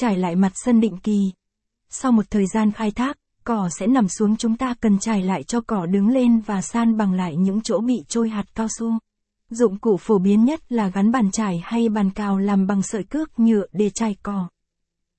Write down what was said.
trải lại mặt sân định kỳ. Sau một thời gian khai thác, cỏ sẽ nằm xuống chúng ta cần trải lại cho cỏ đứng lên và san bằng lại những chỗ bị trôi hạt cao su. Dụng cụ phổ biến nhất là gắn bàn trải hay bàn cào làm bằng sợi cước nhựa để trải cỏ.